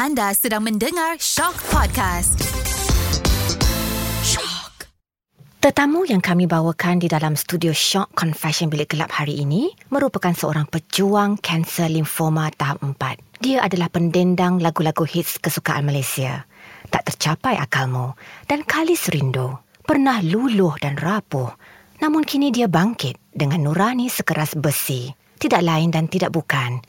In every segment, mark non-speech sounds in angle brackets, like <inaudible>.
Anda sedang mendengar Shock Podcast. Shock. Tetamu yang kami bawakan di dalam studio Shock Confession Bilik Gelap hari ini merupakan seorang pejuang kanser limfoma tahap 4. Dia adalah pendendang lagu-lagu hits kesukaan Malaysia. Tak tercapai akalmu dan kali serindu. Pernah luluh dan rapuh. Namun kini dia bangkit dengan nurani sekeras besi. Tidak lain dan tidak bukan.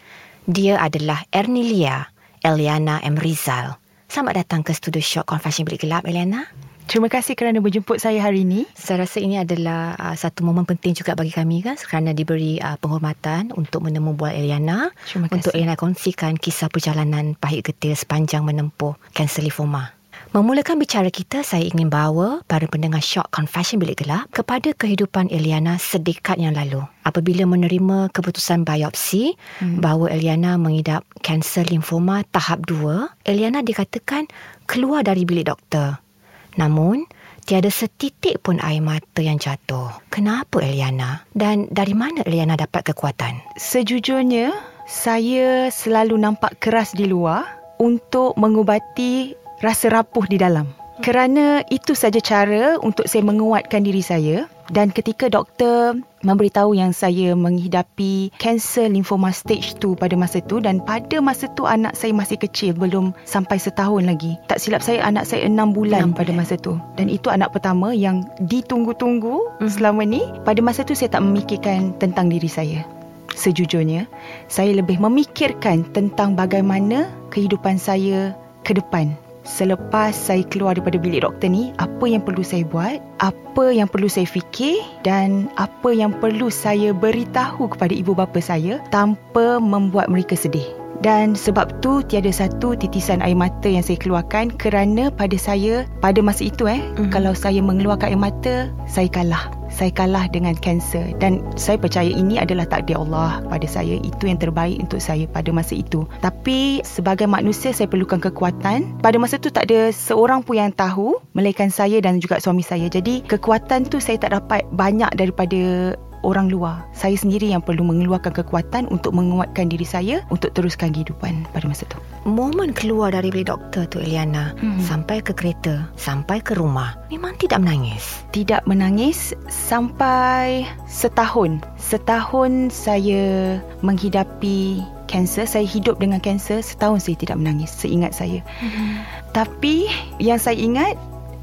Dia adalah Ernilia Eliana M. Rizal. Selamat datang ke studio Shock Confession Bilik Gelap, Eliana. Terima kasih kerana berjemput saya hari ini. Saya rasa ini adalah uh, satu momen penting juga bagi kami kan kerana diberi uh, penghormatan untuk menemu bual Eliana Terima kasih. untuk Eliana kongsikan kisah perjalanan pahit getir sepanjang menempuh kanser limfoma. Memulakan bicara kita, saya ingin bawa para pendengar Shock Confession Bilik Gelap kepada kehidupan Eliana sedekat yang lalu. Apabila menerima keputusan biopsi hmm. bahawa Eliana mengidap kanser limfoma tahap 2, Eliana dikatakan keluar dari bilik doktor. Namun, tiada setitik pun air mata yang jatuh. Kenapa Eliana? Dan dari mana Eliana dapat kekuatan? Sejujurnya, saya selalu nampak keras di luar untuk mengubati rasa rapuh di dalam. Kerana itu saja cara untuk saya menguatkan diri saya dan ketika doktor memberitahu yang saya menghidapi kanser limfoma stage 2 pada masa tu dan pada masa tu anak saya masih kecil belum sampai setahun lagi. Tak silap saya anak saya 6 bulan 6 pada masa tu dan itu anak pertama yang ditunggu-tunggu mm. selama ni. Pada masa tu saya tak memikirkan tentang diri saya. Sejujurnya, saya lebih memikirkan tentang bagaimana kehidupan saya ke depan Selepas saya keluar daripada bilik doktor ni, apa yang perlu saya buat, apa yang perlu saya fikir dan apa yang perlu saya beritahu kepada ibu bapa saya tanpa membuat mereka sedih. Dan sebab tu tiada satu titisan air mata yang saya keluarkan kerana pada saya pada masa itu eh mm-hmm. kalau saya mengeluarkan air mata saya kalah. Saya kalah dengan kanser. Dan saya percaya ini adalah takdir Allah pada saya. Itu yang terbaik untuk saya pada masa itu. Tapi sebagai manusia saya perlukan kekuatan. Pada masa itu tak ada seorang pun yang tahu melainkan saya dan juga suami saya. Jadi kekuatan tu saya tak dapat banyak daripada orang luar. Saya sendiri yang perlu mengeluarkan kekuatan untuk menguatkan diri saya untuk teruskan kehidupan pada masa itu. Momen keluar dari bilik doktor tu Eliana hmm. sampai ke kereta, sampai ke rumah, memang tidak menangis. Tidak menangis sampai setahun. Setahun saya menghidapi kanser, saya hidup dengan kanser, setahun saya tidak menangis, seingat saya. Hmm. Tapi yang saya ingat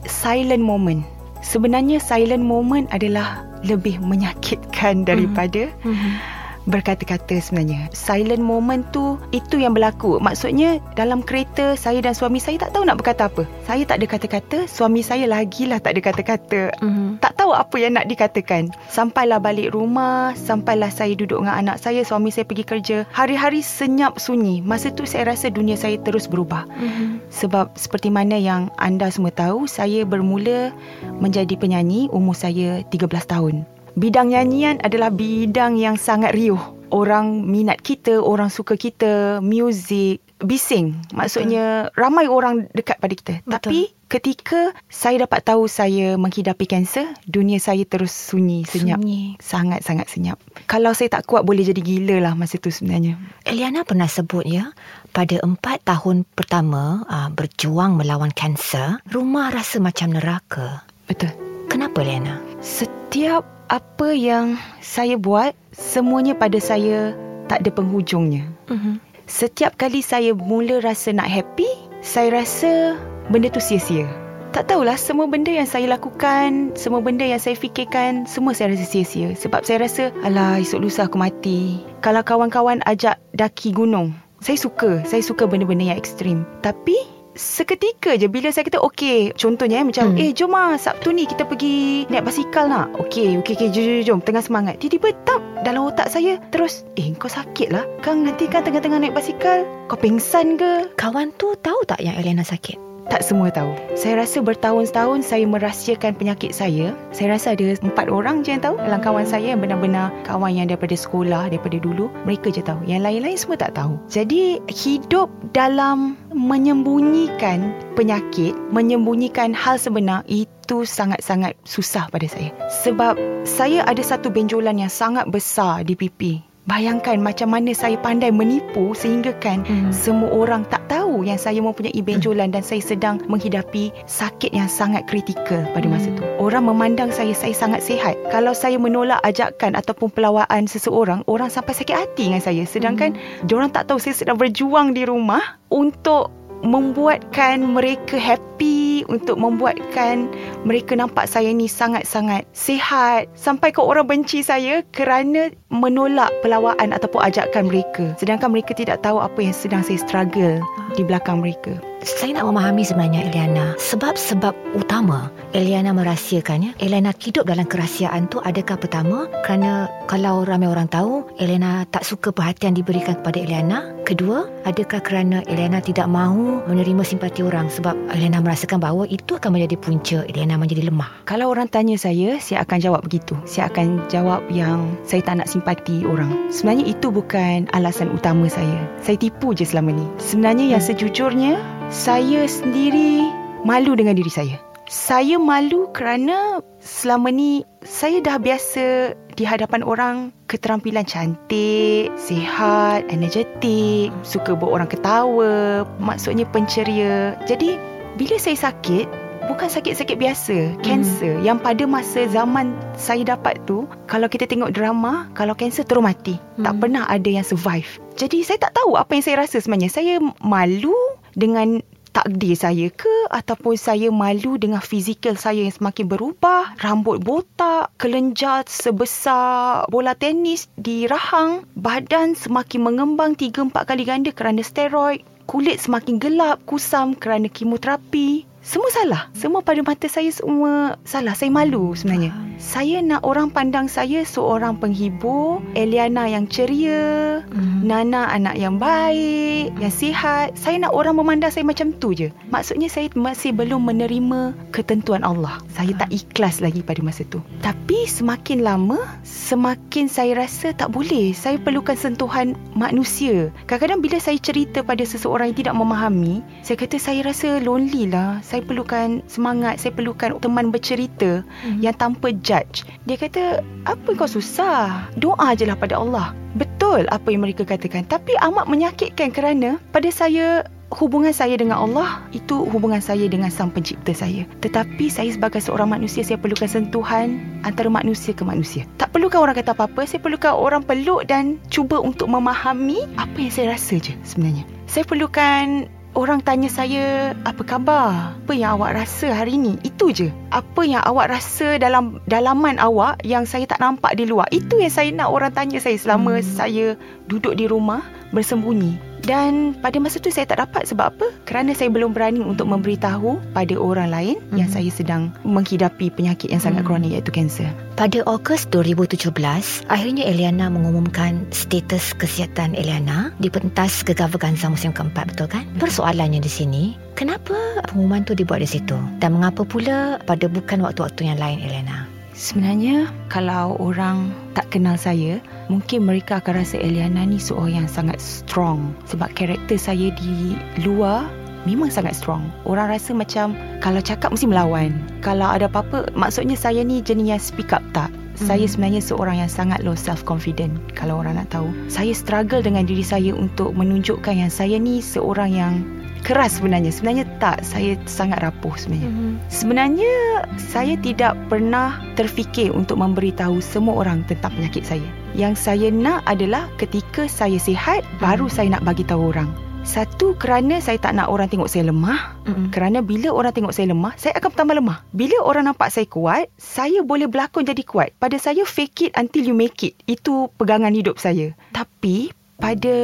silent moment. Sebenarnya silent moment adalah lebih menyakitkan daripada mm-hmm. Berkata-kata sebenarnya. Silent moment tu itu yang berlaku. Maksudnya dalam kereta saya dan suami saya tak tahu nak berkata apa. Saya tak ada kata-kata, suami saya lagilah tak ada kata-kata. Mm-hmm. Tak tahu apa yang nak dikatakan. Sampailah balik rumah, sampailah saya duduk dengan anak saya, suami saya pergi kerja. Hari-hari senyap sunyi. Masa tu saya rasa dunia saya terus berubah. Mm-hmm. Sebab seperti mana yang anda semua tahu, saya bermula menjadi penyanyi umur saya 13 tahun. Bidang nyanyian adalah bidang yang sangat riuh. Orang minat kita, orang suka kita, muzik, bising. Maksudnya Betul. ramai orang dekat pada kita. Betul. Tapi ketika saya dapat tahu saya menghidapi kanser, dunia saya terus sunyi, senyap. Sunyi. Sangat-sangat senyap. Kalau saya tak kuat boleh jadi gila lah masa tu sebenarnya. Eliana pernah sebut ya, pada empat tahun pertama uh, berjuang melawan kanser, rumah rasa macam neraka. Betul. Kenapa Eliana? Setiap apa yang saya buat semuanya pada saya tak ada penghujungnya. Uh-huh. Setiap kali saya mula rasa nak happy, saya rasa benda tu sia-sia. Tak tahulah semua benda yang saya lakukan, semua benda yang saya fikirkan, semua saya rasa sia-sia. Sebab saya rasa, alah esok lusa aku mati. Kalau kawan-kawan ajak daki gunung, saya suka. Saya suka benda-benda yang ekstrim. Tapi seketika je bila saya kata okey contohnya eh, macam hmm. eh jom ah Sabtu ni kita pergi naik basikal nak. Okey okey okey jom, jom jom. Tengah semangat. Tiba-tiba tak dalam otak saya terus eh kau sakit lah. Kang nanti kan tengah-tengah naik basikal? Kau pingsan ke? Kawan tu tahu tak yang Elena sakit tak semua tahu. Saya rasa bertahun-tahun saya merahsiakan penyakit saya. Saya rasa ada empat orang je yang tahu dalam kawan saya yang benar-benar kawan yang daripada sekolah, daripada dulu. Mereka je tahu. Yang lain-lain semua tak tahu. Jadi hidup dalam menyembunyikan penyakit, menyembunyikan hal sebenar itu sangat-sangat susah pada saya. Sebab saya ada satu benjolan yang sangat besar di pipi Bayangkan macam mana saya pandai menipu sehingga kan Hmm. semua orang tak tahu yang saya mempunyai benjolan dan saya sedang menghidapi sakit yang sangat kritikal pada masa Hmm. tu. Orang memandang saya saya sangat sihat. Kalau saya menolak ajakan ataupun pelawaan seseorang, orang sampai sakit hati dengan saya. Sedangkan Hmm. diorang tak tahu saya sedang berjuang di rumah untuk membuatkan mereka happy untuk membuatkan mereka nampak saya ni sangat-sangat sihat. Sampai ke orang benci saya kerana menolak pelawaan ataupun ajakan mereka. Sedangkan mereka tidak tahu apa yang sedang saya struggle di belakang mereka Saya nak memahami sebenarnya Eliana Sebab-sebab utama Eliana merahsiakannya Eliana hidup dalam kerahsiaan tu Adakah pertama Kerana kalau ramai orang tahu Eliana tak suka perhatian diberikan kepada Eliana Kedua Adakah kerana Eliana tidak mahu Menerima simpati orang Sebab Eliana merasakan bahawa Itu akan menjadi punca Eliana menjadi lemah Kalau orang tanya saya, saya akan jawab begitu. Saya akan jawab yang saya tak nak simpati orang. Sebenarnya itu bukan alasan utama saya. Saya tipu je selama ni. Sebenarnya yang sejujurnya, saya sendiri malu dengan diri saya. Saya malu kerana selama ni saya dah biasa di hadapan orang keterampilan cantik, sihat, energetik, suka buat orang ketawa, maksudnya penceria. Jadi bila saya sakit, bukan sakit-sakit biasa, kanser hmm. yang pada masa zaman saya dapat tu, kalau kita tengok drama, kalau kanser terus mati. Hmm. Tak Hmm. pernah ada yang survive. Jadi saya tak tahu apa yang saya rasa sebenarnya. Saya malu dengan takdir saya ke ataupun saya malu dengan fizikal saya yang semakin berubah, rambut botak, kelenjar sebesar bola tenis di rahang, badan semakin mengembang 3 4 kali ganda kerana steroid, kulit semakin gelap, kusam kerana kemoterapi. Semua salah. Semua pada mata saya semua salah. Saya malu sebenarnya. Saya nak orang pandang saya seorang penghibur, Eliana yang ceria, Hmm. Nana anak yang baik, yang sihat. Saya nak orang memandang saya macam tu je. Maksudnya saya masih belum menerima ketentuan Allah. Saya tak ikhlas lagi pada masa tu. Tapi semakin lama, semakin saya rasa tak boleh. Saya perlukan sentuhan manusia. Kadang-kadang bila saya cerita pada seseorang yang tidak memahami, saya kata saya rasa lonely lah. Saya perlukan semangat, saya perlukan teman bercerita Hmm. yang tanpa judge. Dia kata, apa kau susah? Doa je lah pada Allah. Betul apa yang mereka katakan. Tapi amat menyakitkan kerana pada saya hubungan saya dengan Allah itu hubungan saya dengan sang pencipta saya. Tetapi saya sebagai seorang manusia saya perlukan sentuhan antara manusia ke manusia. Tak perlukan orang kata apa-apa, saya perlukan orang peluk dan cuba untuk memahami apa yang saya rasa je sebenarnya. Saya perlukan Orang tanya saya, apa khabar? Apa yang awak rasa hari ni? Itu je. Apa yang awak rasa dalam dalaman awak yang saya tak nampak di luar? Itu yang saya nak orang tanya saya selama Hmm. saya duduk di rumah bersembunyi. Dan pada masa tu saya tak dapat sebab apa? Kerana saya belum berani untuk memberitahu pada orang lain yang Mhm. saya sedang menghidapi penyakit yang sangat Hmm. kronik iaitu kanser. Pada Ogos 2017, akhirnya Eliana mengumumkan status kesihatan Eliana di pentas Gegar-Vaganza musim keempat, betul kan? Persoalannya di sini, kenapa pengumuman tu dibuat di situ? Dan mengapa pula pada bukan waktu-waktu yang lain, Eliana? Sebenarnya kalau orang tak kenal saya, mungkin mereka akan rasa Eliana ni seorang yang sangat strong sebab karakter saya di luar memang sangat strong. Orang rasa macam kalau cakap mesti melawan. Kalau ada apa-apa, maksudnya saya ni jenis yang speak up tak. Saya Hmm. sebenarnya seorang yang sangat low self confident kalau orang nak tahu. Saya struggle dengan diri saya untuk menunjukkan yang saya ni seorang yang keras sebenarnya. Sebenarnya tak, saya sangat rapuh sebenarnya. Sebenarnya saya tidak pernah terfikir untuk memberitahu semua orang tentang penyakit saya. Yang saya nak adalah ketika saya sihat baru saya nak bagi tahu orang. Satu kerana saya tak nak orang tengok saya lemah Mm-mm. kerana bila orang tengok saya lemah saya akan bertambah lemah. Bila orang nampak saya kuat, saya boleh berlakon jadi kuat. Pada saya fake it until you make it. Itu pegangan hidup saya. Tapi pada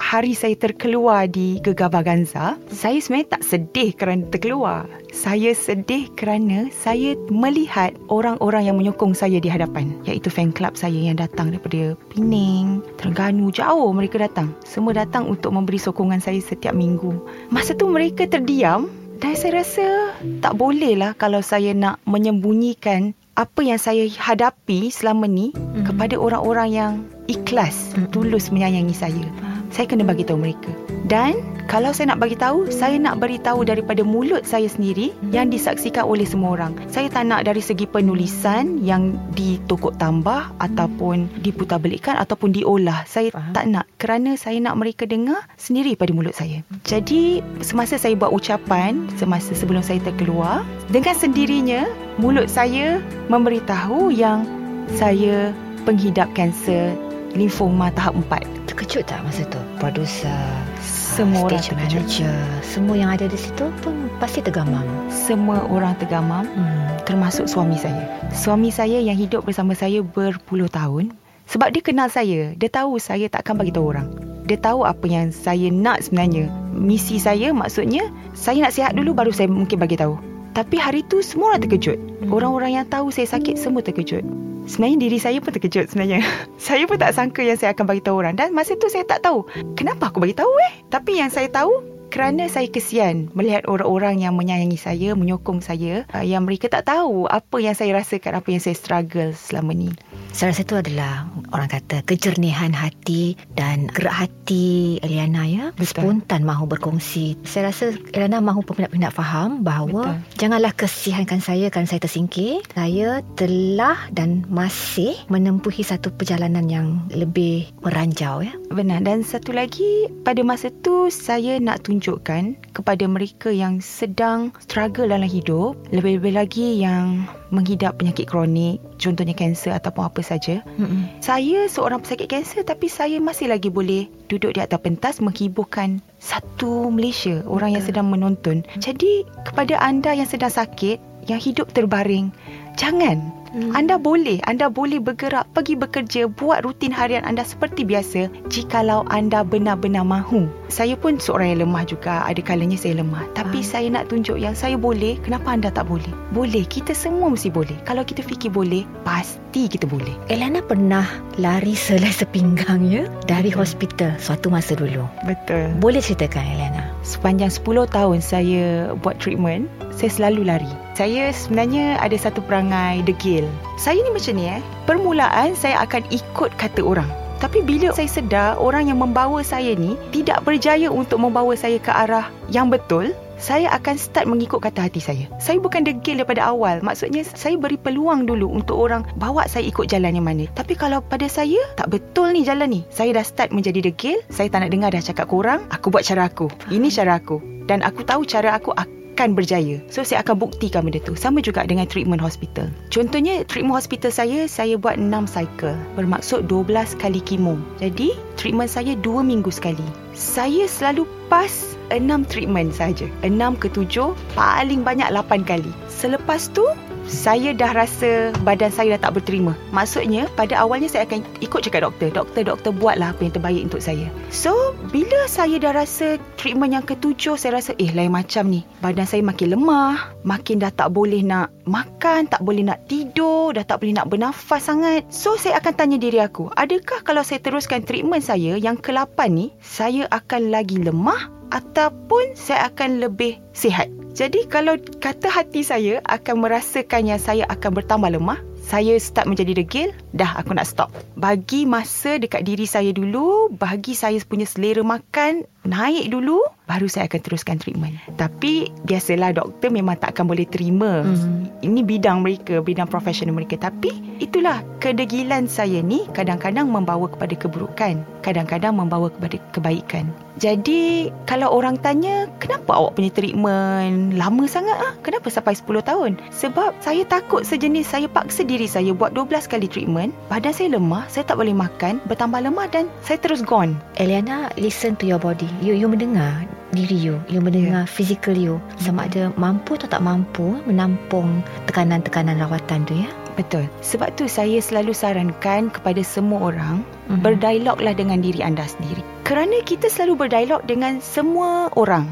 hari saya terkeluar di Gegar Vaganza, saya sebenarnya tak sedih kerana terkeluar. Saya sedih kerana saya melihat orang-orang yang menyokong saya di hadapan. Iaitu fan club saya yang datang daripada Pening, Terengganu, jauh mereka datang. Semua datang untuk memberi sokongan saya setiap minggu. Masa tu mereka terdiam dan saya rasa tak boleh lah kalau saya nak menyembunyikan apa yang saya hadapi selama ni Mhm. kepada orang-orang yang ikhlas, Mhm. tulus menyayangi saya. Saya kena bagi tahu mereka. Dan kalau saya nak bagi tahu, saya nak beri tahu daripada mulut saya sendiri yang disaksikan oleh semua orang. Saya tak nak dari segi penulisan yang ditokok tambah ataupun diputarbelikkan ataupun diolah. Saya Faham. tak nak kerana saya nak mereka dengar sendiri pada mulut saya. Jadi semasa saya buat ucapan semasa sebelum saya terkeluar, dengan sendirinya mulut saya memberitahu yang saya penghidap kanser limfoma tahap 4. Terkejut tak masa tu? Producer, Semua orang stage terkejut. manager, semua yang ada di situ pun pasti tergamam. Semua orang tergamam Hmm. termasuk suami saya. Suami saya yang hidup bersama saya berpuluh tahun sebab dia kenal saya, dia tahu saya takkan bagi tahu orang. Dia tahu apa yang saya nak sebenarnya. Misi saya maksudnya saya nak sihat dulu baru saya mungkin bagi tahu. Tapi hari tu semua orang terkejut. Orang-orang yang tahu saya sakit semua terkejut. Sebenarnya diri saya pun terkejut sebenarnya. <laughs> saya pun tak sangka yang saya akan bagi tahu orang dan masa tu saya tak tahu kenapa aku bagi tahu eh. Tapi yang saya tahu kerana saya kesian melihat orang-orang yang menyayangi saya, menyokong saya uh, yang mereka tak tahu apa yang saya rasakan, apa yang saya struggle selama ni. Saya rasa itu adalah orang kata kejernihan hati dan gerak hati Eliana ya. Betul. Spontan mahu berkongsi. Saya rasa Eliana mahu peminat-peminat faham bahawa Betul. janganlah kesihankan saya kerana saya tersingkir. Saya telah dan masih menempuhi satu perjalanan yang lebih meranjau ya. Benar dan satu lagi pada masa tu saya nak tunjukkan kepada mereka yang sedang struggle dalam hidup, lebih-lebih lagi yang menghidap penyakit kronik, contohnya kanser ataupun apa saja. Mm-mm. Saya seorang pesakit kanser tapi saya masih lagi boleh duduk di atas pentas menghiburkan satu Malaysia, orang yang sedang menonton. Jadi kepada anda yang sedang sakit, yang hidup terbaring, jangan Hmm. anda boleh, anda boleh bergerak, pergi bekerja, buat rutin harian anda seperti biasa jikalau anda benar-benar mahu. Saya pun seorang yang lemah juga, ada kalanya saya lemah. Tapi Ah. saya nak tunjuk yang saya boleh, kenapa anda tak boleh? Boleh, kita semua mesti boleh. Kalau kita fikir boleh, pasti kita boleh. Eliana pernah lari selai sepinggang ya dari Betul. hospital suatu masa dulu. Betul. Boleh ceritakan Eliana? Sepanjang 10 tahun saya buat treatment, saya selalu lari. Saya sebenarnya ada satu perangai degil. Saya ni macam ni eh. Permulaan saya akan ikut kata orang. Tapi bila saya sedar orang yang membawa saya ni tidak berjaya untuk membawa saya ke arah yang betul, saya akan start mengikut kata hati saya. Saya bukan degil daripada awal. Maksudnya saya beri peluang dulu untuk orang bawa saya ikut jalan yang mana. Tapi kalau pada saya tak betul ni jalan ni. Saya dah start menjadi degil. Saya tak nak dengar dah cakap korang. Aku buat cara aku. Ini cara aku. Dan aku tahu cara aku akan berjaya. So saya akan buktikan benda tu. Sama juga dengan treatment hospital. Contohnya treatment hospital saya, saya buat 6 cycle. Bermaksud 12 kali kemo. Jadi treatment saya 2 minggu sekali. Saya selalu pas 6 treatment saja. 6 ke 7, paling banyak 8 kali. Selepas tu, saya dah rasa badan saya dah tak berterima. Maksudnya, pada awalnya saya akan ikut cakap doktor. Doktor, doktor buatlah apa yang terbaik untuk saya. So, bila saya dah rasa treatment yang ketujuh, saya rasa, eh lain macam ni. Badan saya makin lemah, makin dah tak boleh nak makan, tak boleh nak tidur, dah tak boleh nak bernafas sangat. So, saya akan tanya diri aku, adakah kalau saya teruskan treatment saya yang ke-8 ni, saya akan lagi lemah ataupun saya akan lebih sihat. Jadi kalau kata hati saya akan merasakan yang saya akan bertambah lemah, saya start menjadi degil, dah aku nak stop. Bagi masa dekat diri saya dulu, bagi saya punya selera makan naik dulu, baru saya akan teruskan treatment. Tapi biasalah doktor memang tak akan boleh terima. Hmm. Ini bidang mereka, bidang profesional mereka. Tapi itulah kedegilan saya ni kadang-kadang membawa kepada keburukan, kadang-kadang membawa kepada kebaikan. Jadi kalau orang tanya, kenapa awak punya treatment lama sangat ah? Kenapa sampai 10 tahun? Sebab saya takut sejenis saya paksa diri saya buat 12 kali treatment, badan saya lemah, saya tak boleh makan, bertambah lemah dan saya terus gone. Eliana, listen to your body. You you mendengar diri you, you mendengar yeah. physical you. Sama ada mampu atau tak mampu menampung tekanan-tekanan rawatan tu ya. Betul. Sebab tu saya selalu sarankan kepada semua orang Mhm. berdialoglah dengan diri anda sendiri. Kerana kita selalu berdialog dengan semua orang.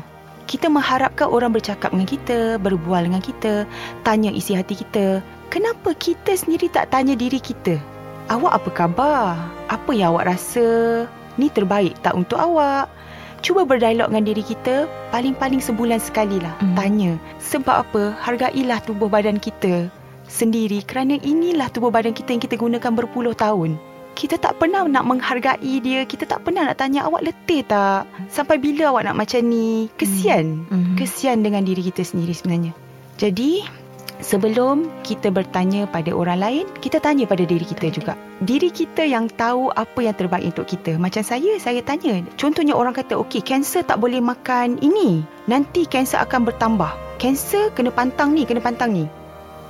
Kita mengharapkan orang bercakap dengan kita, berbual dengan kita, tanya isi hati kita. Kenapa kita sendiri tak tanya diri kita? Awak apa khabar? Apa yang awak rasa? Ni terbaik tak untuk awak? Cuba berdialog dengan diri kita paling-paling sebulan sekali lah. Hmm. Tanya. Sebab apa? Hargailah tubuh badan kita sendiri kerana inilah tubuh badan kita yang kita gunakan berpuluh tahun. kita tak pernah nak menghargai dia. Kita tak pernah nak tanya awak letih tak? Sampai bila awak nak macam ni? Kesian. Mhm. Kesian dengan diri kita sendiri sebenarnya. Jadi, sebelum kita bertanya pada orang lain, kita tanya pada diri kita juga. Diri kita yang tahu apa yang terbaik untuk kita. Macam saya, saya tanya. Contohnya orang kata, okey, kanser tak boleh makan ini. Nanti kanser akan bertambah. Kanser kena pantang ni, kena pantang ni.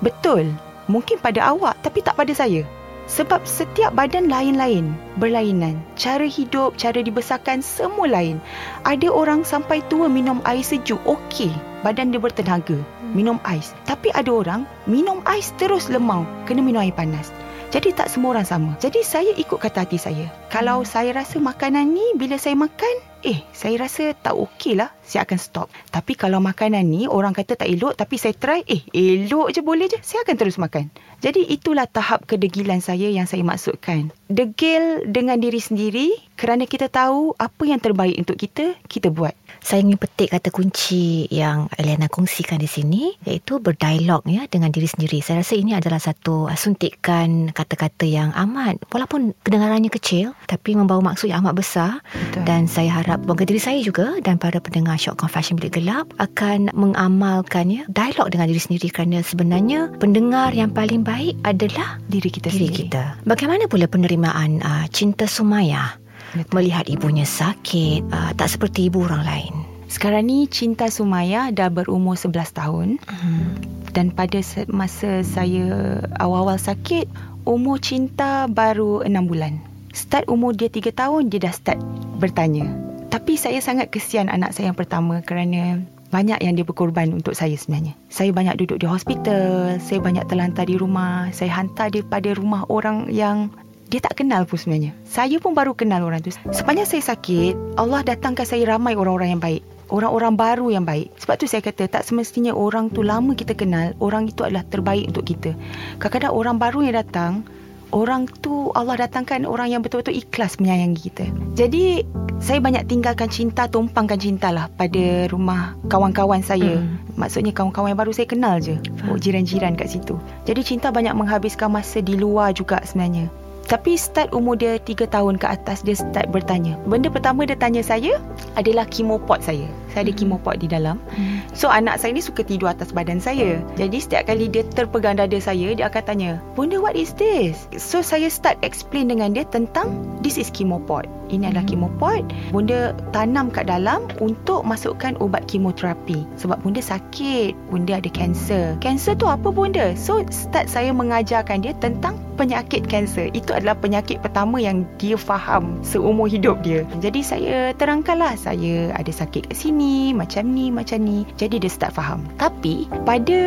Betul. Mungkin pada awak, tapi tak pada saya. Sebab setiap badan lain-lain, berlainan. Cara hidup, cara dibesarkan, semua lain. Ada orang sampai tua minum air sejuk, okey. Badan dia bertenaga, minum ais. Tapi ada orang minum ais terus lemau, kena minum air panas. Jadi tak semua orang sama. Jadi saya ikut kata hati saya. Kalau saya rasa makanan ni bila saya makan, eh saya rasa tak okey lah, saya akan stop. Tapi kalau makanan ni orang kata tak elok tapi saya try, eh elok je boleh je, saya akan terus makan. Jadi itulah tahap kedegilan saya yang saya maksudkan. Degil dengan diri sendiri kerana kita tahu apa yang terbaik untuk kita, kita buat. Saya ingin petik kata kunci yang Eliana kongsikan di sini iaitu berdialog ya dengan diri sendiri. Saya rasa ini adalah satu uh, suntikan kata-kata yang amat walaupun kedengarannya kecil tapi membawa maksud yang amat besar Betul. dan saya harap moga diri saya juga dan para pendengar Shock Confession Bilik Gelap akan mengamalkannya dialog dengan diri sendiri kerana sebenarnya pendengar yang paling baik adalah diri kita diri sendiri. kita. Bagaimana pula penerimaan uh, cinta Sumayah Betul. melihat ibunya sakit uh, tak seperti ibu orang lain? Sekarang ni Cinta Sumaya dah berumur 11 tahun Hmm. dan pada masa saya awal-awal sakit umur Cinta baru 6 bulan. Start umur dia 3 tahun dia dah start bertanya. Tapi saya sangat kesian anak saya yang pertama kerana banyak yang dia berkorban untuk saya sebenarnya. Saya banyak duduk di hospital, saya banyak terlantar di rumah, saya hantar dia pada rumah orang yang dia tak kenal pun sebenarnya. Saya pun baru kenal orang tu. Sepanjang saya sakit, Allah datangkan saya ramai orang-orang yang baik. Orang-orang baru yang baik. Sebab tu saya kata tak semestinya orang tu lama kita kenal, orang itu adalah terbaik untuk kita. Kadang-kadang orang baru yang datang, orang tu Allah datangkan orang yang betul-betul ikhlas menyayangi kita. Jadi saya banyak tinggalkan cinta, tumpangkan cinta lah pada rumah kawan-kawan saya. Hmm. Maksudnya kawan-kawan yang baru saya kenal je. Oh, jiran-jiran kat situ. Jadi cinta banyak menghabiskan masa di luar juga sebenarnya. Tapi start umur dia 3 tahun ke atas dia start bertanya. Benda pertama dia tanya saya adalah kimopot saya. Saya ada kimopot di dalam. So anak saya ni suka tidur atas badan saya. Jadi setiap kali dia terpegang dada saya, dia akan tanya, Bunda what is this? So saya start explain dengan dia tentang this is kimopot. Ini adalah kimopot. Bunda tanam kat dalam untuk masukkan ubat kemoterapi. Sebab bunda sakit, bunda ada kanser. Kanser tu apa bunda? So start saya mengajarkan dia tentang penyakit kanser. Itu adalah penyakit pertama yang dia faham seumur hidup dia. Jadi saya terangkanlah saya ada sakit kat sini, macam ni, macam ni. Jadi dia start faham. Tapi pada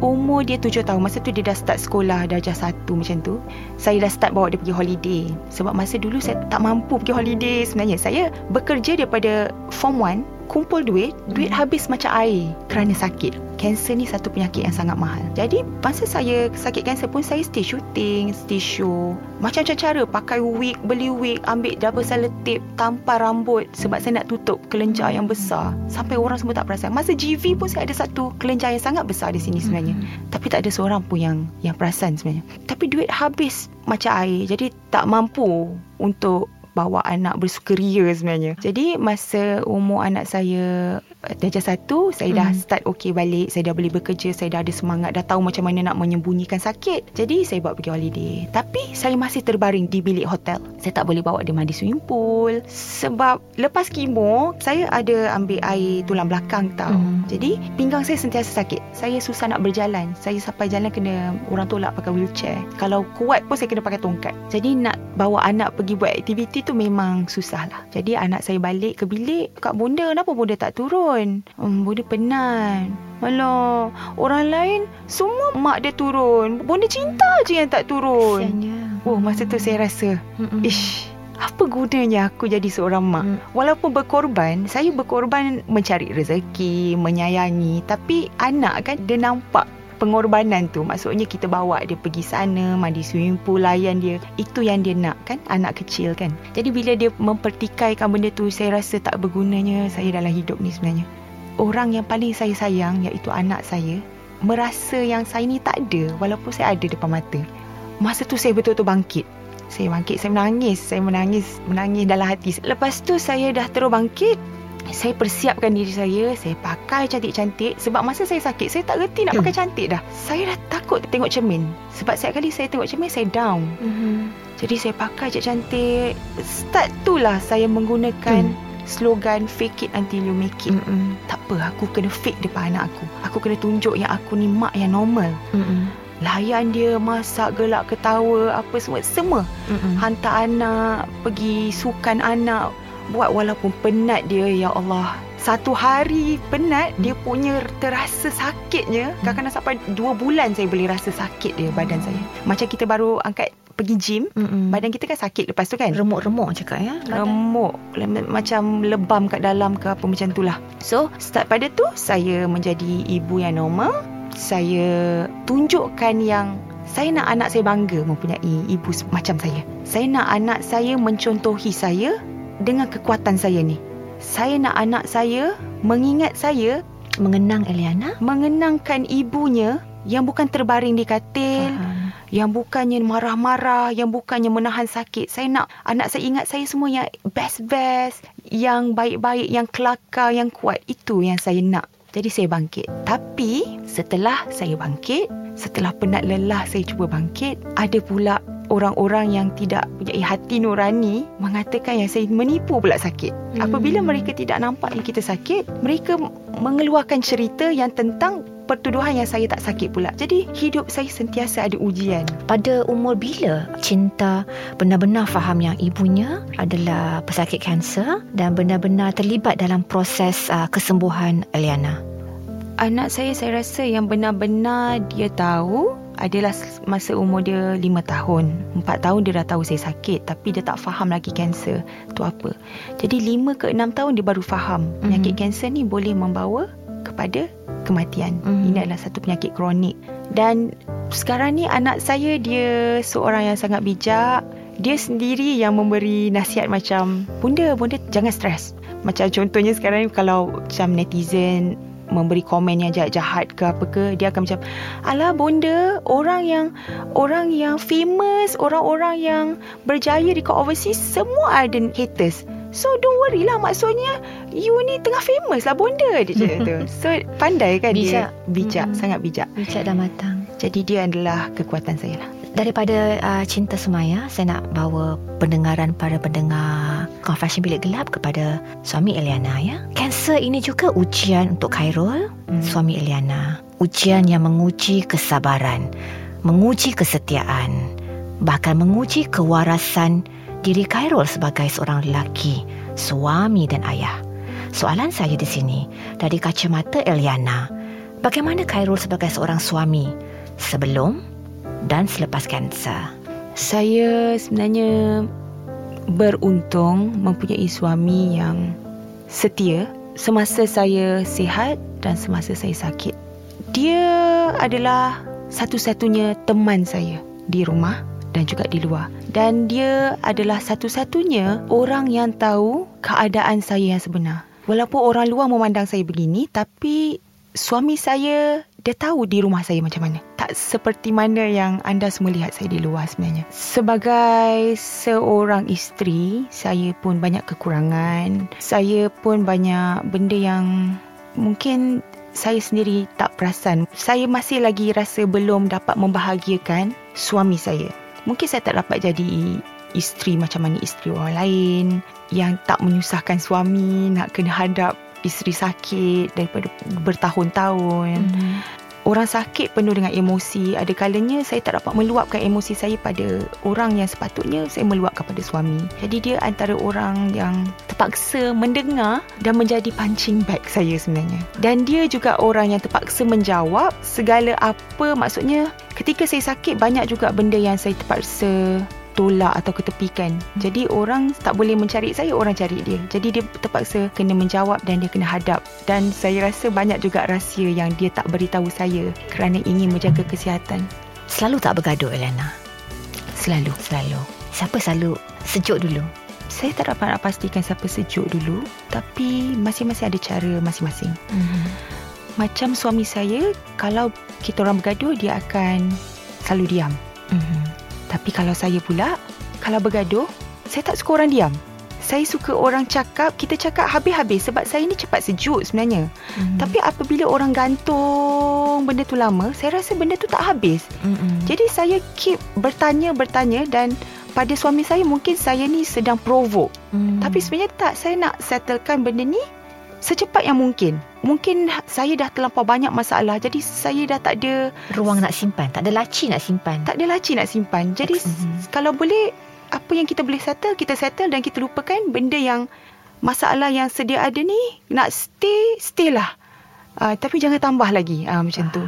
umur dia 7 tahun, masa tu dia dah start sekolah darjah 1 macam tu, saya dah start bawa dia pergi holiday. Sebab masa dulu saya tak mampu pergi holiday sebenarnya. Saya bekerja daripada form 1 kumpul duit, duit habis macam air kerana sakit. Kanser ni satu penyakit yang sangat mahal. Jadi masa saya sakit kanser pun saya stay shooting, stay show. Macam-macam cara pakai wig, beli wig, ambil double selotip, tampar rambut sebab saya nak tutup kelenjar yang besar. Sampai orang semua tak perasan. Masa GV pun saya ada satu kelenjar yang sangat besar di sini sebenarnya. Tapi tak ada seorang pun yang yang perasan sebenarnya. Tapi duit habis macam air. Jadi tak mampu untuk bawa anak bersukaria sebenarnya. Jadi masa umur anak saya darjah satu, saya dah Hmm. start okey balik. Saya dah boleh bekerja, saya dah ada semangat, dah tahu macam mana nak menyembunyikan sakit. Jadi saya bawa pergi holiday. Tapi saya masih terbaring di bilik hotel. Saya tak boleh bawa dia mandi swimming pool. Sebab lepas kemo, saya ada ambil air tulang belakang tau. Hmm. Jadi pinggang saya sentiasa sakit. Saya susah nak berjalan. Saya sampai jalan kena orang tolak pakai wheelchair. Kalau kuat pun saya kena pakai tongkat. Jadi nak bawa anak pergi buat aktiviti tu memang susah lah. Jadi anak saya balik ke bilik. Kak bunda kenapa bunda tak turun? Hmm, bunda penat. Alah, orang lain semua mak dia turun. Bunda cinta je yang tak turun. Kesiannya. Oh, masa tu saya rasa, Mm-mm. ish, apa gunanya aku jadi seorang mak? Mm. Walaupun berkorban, saya berkorban mencari rezeki, menyayangi. Tapi anak kan dia nampak pengorbanan tu. Maksudnya kita bawa dia pergi sana, mandi swimming pool, layan dia. Itu yang dia nak kan, anak kecil kan. Jadi bila dia mempertikaikan benda tu, saya rasa tak bergunanya saya dalam hidup ni sebenarnya. Orang yang paling saya sayang iaitu anak saya, merasa yang saya ni tak ada walaupun saya ada depan mata. Masa tu saya betul-betul bangkit. Saya bangkit, saya menangis. Saya menangis, menangis dalam hati. Lepas tu saya dah terus bangkit. Saya persiapkan diri saya Saya pakai cantik-cantik. Sebab masa saya sakit Saya tak reti nak pakai cantik dah. Saya dah takut tengok cermin. Sebab setiap kali saya tengok cermin Saya down. Mhm. Jadi saya pakai cantik-cantik Start tu lah saya menggunakan slogan Fake it until you make it. Mm-mm. Tak apa aku kena fake depan anak aku. Aku kena tunjuk yang aku ni mak yang normal. Mm-mm. Layan dia masak gelak ketawa Apa semua Semua. Mm-mm. Hantar anak Pergi sukan anak Buat walaupun penat dia Ya Allah. Satu hari penat Dia punya terasa sakitnya. Kadang-kadang sampai Dua bulan saya boleh rasa sakit dia Badan saya. Macam kita baru angkat Pergi gym Mm-mm. Badan kita kan sakit lepas tu kan? Remuk-remuk cakap ya. badan. Remuk. Macam lebam kat dalam ke apa macam tu lah. So start pada tu Saya menjadi ibu yang normal. Saya tunjukkan yang Saya nak anak saya bangga Mempunyai ibu macam saya. Saya nak anak saya mencontohi saya Dengan kekuatan saya ni Saya nak anak saya Mengingat saya mengenang Eliana. Mengenangkan ibunya Yang bukan terbaring di katil Faham. yang bukannya marah-marah, yang bukannya menahan sakit. Saya nak anak saya ingat saya semua yang best-best, yang baik-baik, yang kelakar, yang kuat. Itu yang saya nak. Jadi saya bangkit. Tapi setelah saya bangkit, setelah penat lelah saya cuba bangkit, ada pula orang-orang yang tidak punya hati nurani mengatakan yang saya menipu pula sakit. Hmm. Apabila mereka tidak nampak yang kita sakit, mereka mengeluarkan cerita yang tentang pertuduhan yang saya tak sakit pula. Jadi hidup saya sentiasa ada ujian. Pada umur bila Cinta benar-benar faham yang ibunya adalah pesakit kanser dan benar-benar terlibat dalam proses uh, kesembuhan Eliana? Anak saya saya rasa yang benar-benar dia tahu adalah masa umur dia 5 tahun. 4 tahun dia dah tahu saya sakit tapi dia tak faham lagi kanser tu apa. Jadi 5 ke 6 tahun dia baru faham Mhm. penyakit kanser ni boleh membawa kepada kematian. Mhm. Ini adalah satu penyakit kronik. Dan sekarang ni anak saya dia seorang yang sangat bijak. Dia sendiri yang memberi nasihat macam bunda bunda jangan stres. Macam contohnya sekarang ni kalau macam netizen memberi komen yang jahat-jahat ke apa ke dia akan macam alah bonda orang yang orang yang famous orang-orang yang berjaya dekat overseas semua ada haters so don't worry lah maksudnya you ni tengah famous lah bonda dia cakap <laughs> tu so pandai kan Bijak. dia bijak Mm-mm. sangat bijak Bijak dan matang. jadi dia adalah kekuatan saya lah Daripada uh, Cinta Semaya, saya nak bawa pendengaran para pendengar Confession Bilik Gelap kepada suami Eliana ya. Kanser ini juga ujian untuk Khairul, Hmm. suami Eliana. Ujian yang menguji kesabaran, menguji kesetiaan, bahkan menguji kewarasan diri Khairul sebagai seorang lelaki, suami dan ayah. Soalan saya di sini, dari kacamata Eliana, bagaimana Khairul sebagai seorang suami sebelum dan selepas kanser? Saya sebenarnya beruntung mempunyai suami yang setia semasa saya sihat dan semasa saya sakit. Dia adalah satu-satunya teman saya di rumah dan juga di luar. Dan dia adalah satu-satunya orang yang tahu keadaan saya yang sebenar. Walaupun orang luar memandang saya begini, tapi suami saya dia tahu di rumah saya macam mana. Tak seperti mana yang anda semua lihat saya di luar sebenarnya. Sebagai seorang isteri, saya pun banyak kekurangan. Saya pun banyak benda yang mungkin saya sendiri tak perasan. Saya masih lagi rasa belum dapat membahagiakan suami saya. Mungkin saya tak dapat jadi isteri macam mana isteri orang lain yang tak menyusahkan suami, nak kena hadap isteri sakit daripada bertahun-tahun. Mm-hmm. Orang sakit penuh dengan emosi. Ada kalanya saya tak dapat meluapkan emosi saya pada orang yang sepatutnya saya meluapkan pada suami. Jadi dia antara orang yang terpaksa mendengar dan menjadi punching bag saya sebenarnya. Dan dia juga orang yang terpaksa menjawab segala apa maksudnya ketika saya sakit banyak juga benda yang saya terpaksa tolak atau ketepikan. Jadi orang tak boleh mencari saya, orang cari dia. Jadi dia terpaksa kena menjawab dan dia kena hadap. Dan saya rasa banyak juga rahsia yang dia tak beritahu saya kerana ingin menjaga kesihatan. Selalu tak bergaduh Eliana? Selalu. Selalu. Siapa selalu sejuk dulu? Saya tak dapat nak pastikan siapa sejuk dulu, tapi masing-masing ada cara masing-masing. Mm-hmm. Macam suami saya, kalau kita orang bergaduh, dia akan selalu diam. Mm-hmm. Tapi kalau saya pula, kalau bergaduh, saya tak suka orang diam. Saya suka orang cakap, kita cakap habis-habis sebab saya ni cepat sejuk sebenarnya. Mm. Tapi apabila orang gantung benda tu lama, saya rasa benda tu tak habis. Mm-mm. Jadi saya keep bertanya-bertanya dan pada suami saya mungkin saya ni sedang provoke. Mm. Tapi sebenarnya tak, saya nak settlekan benda ni secepat yang mungkin. Mungkin saya dah terlampau banyak masalah jadi saya dah tak ada ruang nak simpan, tak ada laci nak simpan. tak ada laci nak simpan. Jadi Mhm. kalau boleh apa yang kita boleh settle kita settle dan kita lupakan benda yang masalah yang sedia ada ni nak stay stay lah. Uh, tapi jangan tambah lagi uh, macam tu.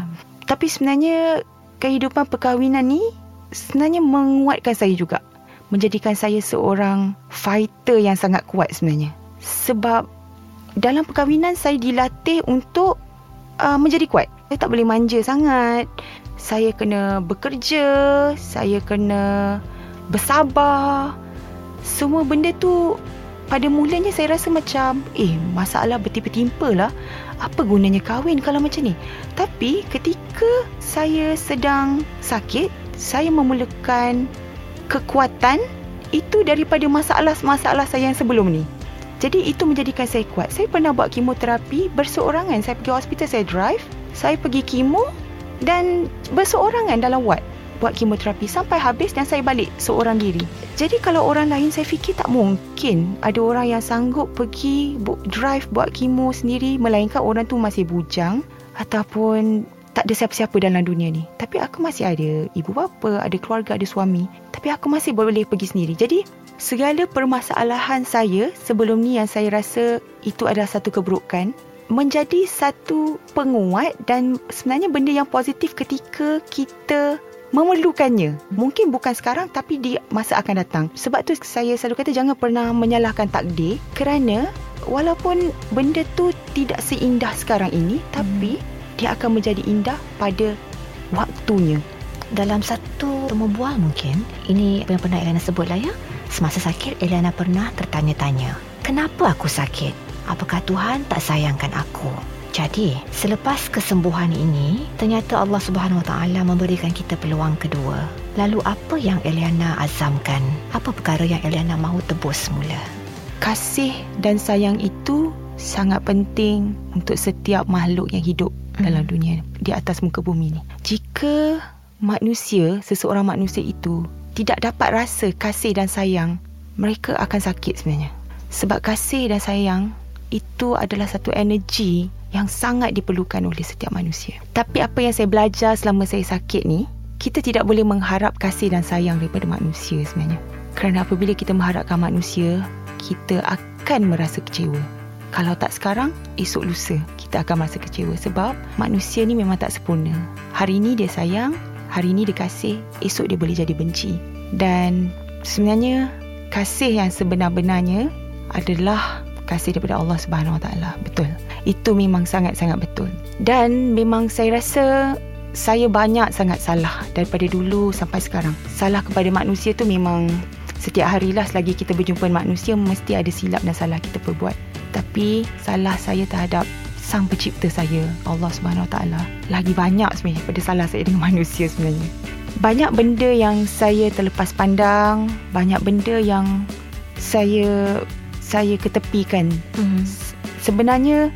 Tapi sebenarnya kehidupan perkahwinan ni sebenarnya menguatkan saya juga. Menjadikan saya seorang fighter yang sangat kuat sebenarnya. Sebab dalam perkahwinan saya dilatih untuk uh, menjadi kuat. Saya tak boleh manja sangat. Saya kena bekerja, saya kena bersabar. Semua benda tu pada mulanya saya rasa macam eh masalah bertimpa-timpa lah. Apa gunanya kahwin kalau macam ni? Tapi ketika saya sedang sakit, saya memerlukan kekuatan itu daripada masalah-masalah saya yang sebelum ni. Jadi itu menjadikan saya kuat. Saya pernah buat kemoterapi berseorangan. Saya pergi hospital, saya drive. Saya pergi kemo dan berseorangan dalam ward buat kemoterapi sampai habis dan saya balik seorang diri. Jadi kalau orang lain saya fikir tak mungkin ada orang yang sanggup pergi drive buat kemo sendiri melainkan orang tu masih bujang ataupun tak ada siapa-siapa dalam dunia ni. Tapi aku masih ada ibu bapa, ada keluarga, ada suami. Tapi aku masih boleh pergi sendiri. Jadi segala permasalahan saya sebelum ni yang saya rasa itu adalah satu keburukan menjadi satu penguat dan sebenarnya benda yang positif ketika kita memerlukannya. Mungkin bukan sekarang tapi di masa akan datang. Sebab tu saya selalu kata jangan pernah menyalahkan takdir kerana walaupun benda tu tidak seindah sekarang ini tapi dia akan menjadi indah pada waktunya. Dalam satu temu bual mungkin, ini apa yang pernah Eliana sebut lah ya. Semasa sakit, Eliana pernah tertanya-tanya, kenapa aku sakit? Apakah Tuhan tak sayangkan aku? Jadi, selepas kesembuhan ini, ternyata Allah Subhanahu Wa Taala memberikan kita peluang kedua. Lalu apa yang Eliana azamkan? Apa perkara yang Eliana mahu tebus semula? Kasih dan sayang itu sangat penting untuk setiap makhluk yang hidup Hmm. dalam dunia di atas muka bumi ni. Jika manusia, seseorang manusia itu tidak dapat rasa kasih dan sayang, mereka akan sakit sebenarnya. Sebab kasih dan sayang itu adalah satu energi yang sangat diperlukan oleh setiap manusia. Tapi apa yang saya belajar selama saya sakit ni, kita tidak boleh mengharap kasih dan sayang daripada manusia sebenarnya. Kerana apabila kita mengharapkan manusia, kita akan merasa kecewa. Kalau tak sekarang, esok lusa kita akan merasa kecewa sebab manusia ni memang tak sempurna. Hari ni dia sayang, hari ni dia kasih, esok dia boleh jadi benci. Dan sebenarnya kasih yang sebenar-benarnya adalah kasih daripada Allah Subhanahu Wa Taala. Betul. Itu memang sangat-sangat betul. Dan memang saya rasa saya banyak sangat salah daripada dulu sampai sekarang. Salah kepada manusia tu memang setiap harilah selagi kita berjumpa dengan manusia mesti ada silap dan salah kita perbuat. Tapi salah saya terhadap sang pencipta saya, Allah Subhanahu Wa Taala, lagi banyak sebenarnya daripada salah saya dengan <laughs> manusia sebenarnya. Banyak benda yang saya terlepas pandang, banyak benda yang saya saya ketepikan Hmm. sebenarnya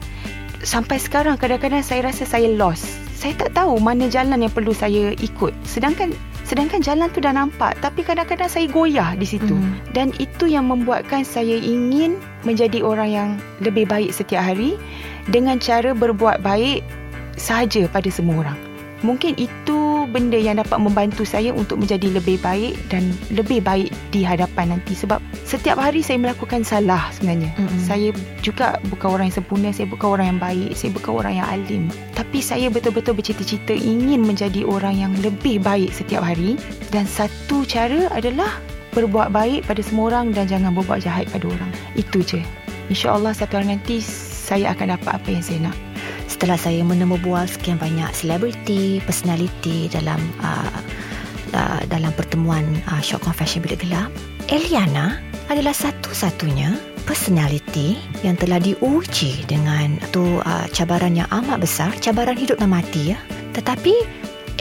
sampai sekarang kadang-kadang saya rasa saya lost. Saya tak tahu mana jalan yang perlu saya ikut. Sedangkan sedangkan jalan tu dah nampak tapi kadang-kadang saya goyah di situ. Hmm. Dan itu yang membuatkan saya ingin menjadi orang yang lebih baik setiap hari dengan cara berbuat baik sahaja pada semua orang. Mungkin itu benda yang dapat membantu saya untuk menjadi lebih baik dan lebih baik di hadapan nanti sebab setiap hari saya melakukan salah sebenarnya. Mm-mm. Saya juga bukan orang yang sempurna, saya bukan orang yang baik, saya bukan orang yang alim. Tapi saya betul-betul bercita-cita ingin menjadi orang yang lebih baik setiap hari dan satu cara adalah berbuat baik pada semua orang dan jangan berbuat jahat pada orang. Itu je. InsyaAllah satu hari nanti saya akan dapat apa yang saya nak. Setelah saya menemu bual sekian banyak selebriti, personality dalam uh, uh, dalam pertemuan uh, Short Confession Bilik Gelap, Eliana adalah satu-satunya personality yang telah diuji dengan tu uh, cabaran yang amat besar, cabaran hidup dan mati ya. Tetapi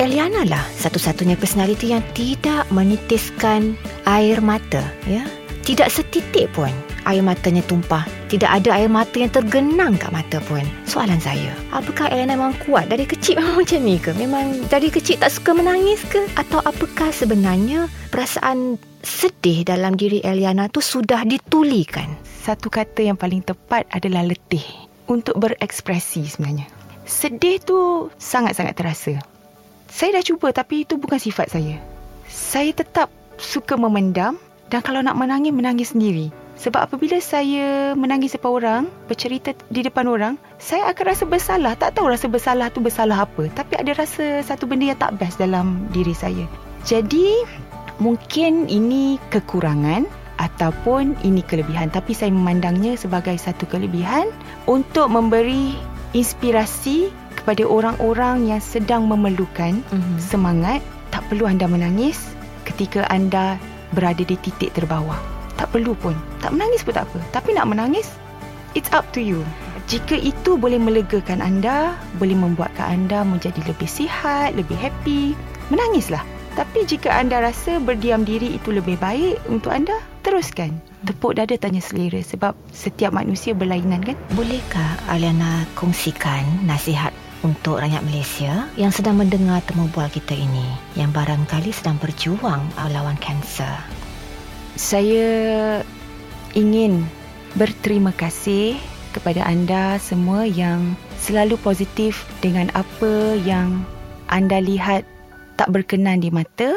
Eliana lah satu-satunya personality yang tidak menitiskan air mata, ya. Tidak setitik pun air matanya tumpah. Tidak ada air mata yang tergenang kat mata pun. Soalan saya, apakah Elena memang kuat dari kecil <laughs> memang macam ni ke? Memang dari kecil tak suka menangis ke? Atau apakah sebenarnya perasaan sedih dalam diri Eliana tu sudah ditulikan? Satu kata yang paling tepat adalah letih untuk berekspresi sebenarnya. Sedih tu sangat-sangat terasa. Saya dah cuba tapi itu bukan sifat saya. Saya tetap suka memendam dan kalau nak menangis, menangis sendiri. Sebab apabila saya menangis depan orang, bercerita di depan orang, saya akan rasa bersalah. Tak tahu rasa bersalah tu bersalah apa. Tapi ada rasa satu benda yang tak best dalam diri saya. Jadi, mungkin ini kekurangan ataupun ini kelebihan. Tapi saya memandangnya sebagai satu kelebihan untuk memberi inspirasi kepada orang-orang yang sedang memerlukan mm-hmm. semangat. Tak perlu anda menangis ketika anda berada di titik terbawah. Tak perlu pun. Tak menangis pun tak apa. Tapi nak menangis, it's up to you. Jika itu boleh melegakan anda, boleh membuatkan anda menjadi lebih sihat, lebih happy, menangislah. Tapi jika anda rasa berdiam diri itu lebih baik untuk anda, teruskan. Tepuk dada tanya selera sebab setiap manusia berlainan kan? Bolehkah Aliana kongsikan nasihat untuk rakyat Malaysia yang sedang mendengar temu bual kita ini yang barangkali sedang berjuang melawan kanser? Saya ingin berterima kasih kepada anda semua yang selalu positif dengan apa yang anda lihat tak berkenan di mata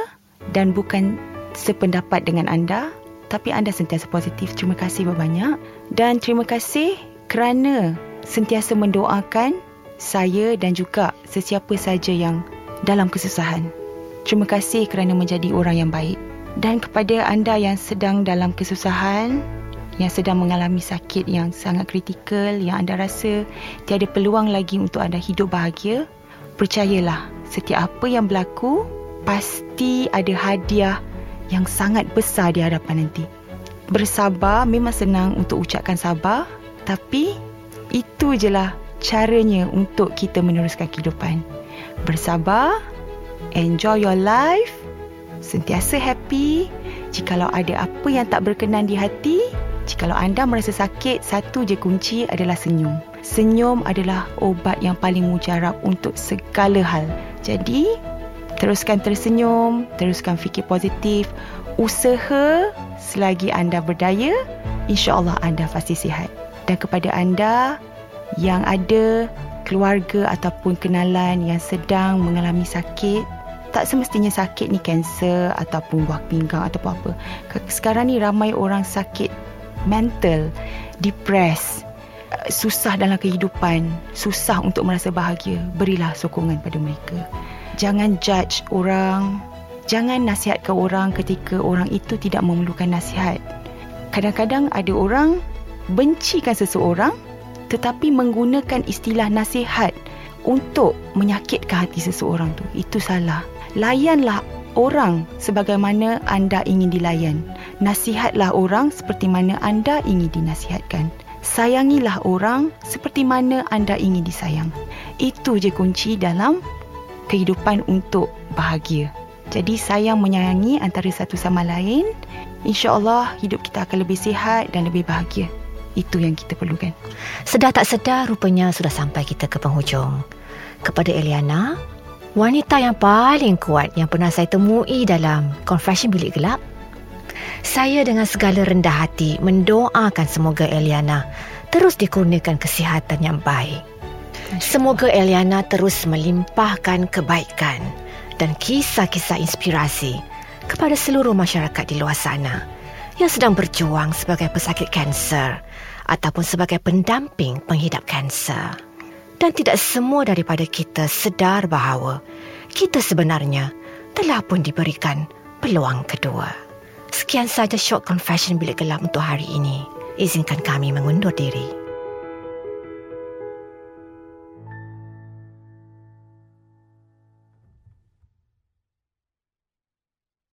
dan bukan sependapat dengan anda tapi anda sentiasa positif. Terima kasih banyak dan terima kasih kerana sentiasa mendoakan saya dan juga sesiapa saja yang dalam kesusahan. Terima kasih kerana menjadi orang yang baik. Dan kepada anda yang sedang dalam kesusahan, yang sedang mengalami sakit yang sangat kritikal, yang anda rasa tiada peluang lagi untuk anda hidup bahagia, percayalah, setiap apa yang berlaku, pasti ada hadiah yang sangat besar di hadapan nanti. Bersabar memang senang untuk ucapkan sabar, tapi itu je lah caranya untuk kita meneruskan kehidupan. Bersabar, enjoy your life, sentiasa happy. Jikalau ada apa yang tak berkenan di hati, jikalau anda merasa sakit, satu je kunci adalah senyum. Senyum adalah obat yang paling mujarab untuk segala hal. Jadi, teruskan tersenyum, teruskan fikir positif, usaha selagi anda berdaya, insya-Allah anda pasti sihat. Dan kepada anda yang ada keluarga ataupun kenalan yang sedang mengalami sakit, tak semestinya sakit ni kanser ataupun buah pinggang atau apa. Sekarang ni ramai orang sakit mental, depres, eh, susah dalam kehidupan, susah untuk merasa bahagia. Berilah sokongan pada mereka. Jangan judge orang, jangan nasihat ke orang ketika orang itu tidak memerlukan nasihat. Kadang-kadang ada orang bencikan seseorang tetapi menggunakan istilah nasihat untuk menyakitkan hati seseorang tu. Itu salah. Layanlah orang sebagaimana anda ingin dilayan. Nasihatlah orang seperti mana anda ingin dinasihatkan. Sayangilah orang seperti mana anda ingin disayang. Itu je kunci dalam kehidupan untuk bahagia. Jadi sayang menyayangi antara satu sama lain. InsyaAllah hidup kita akan lebih sihat dan lebih bahagia. Itu yang kita perlukan. Sedar tak sedar rupanya sudah sampai kita ke penghujung. Kepada Eliana, wanita yang paling kuat yang pernah saya temui dalam Confession Bilik Gelap. Saya dengan segala rendah hati mendoakan semoga Eliana terus dikurniakan kesihatan yang baik. Semoga Eliana terus melimpahkan kebaikan dan kisah-kisah inspirasi kepada seluruh masyarakat di luar sana yang sedang berjuang sebagai pesakit kanser ataupun sebagai pendamping penghidap kanser dan tidak semua daripada kita sedar bahawa kita sebenarnya telah pun diberikan peluang kedua. Sekian saja short confession bilik gelap untuk hari ini. Izinkan kami mengundur diri.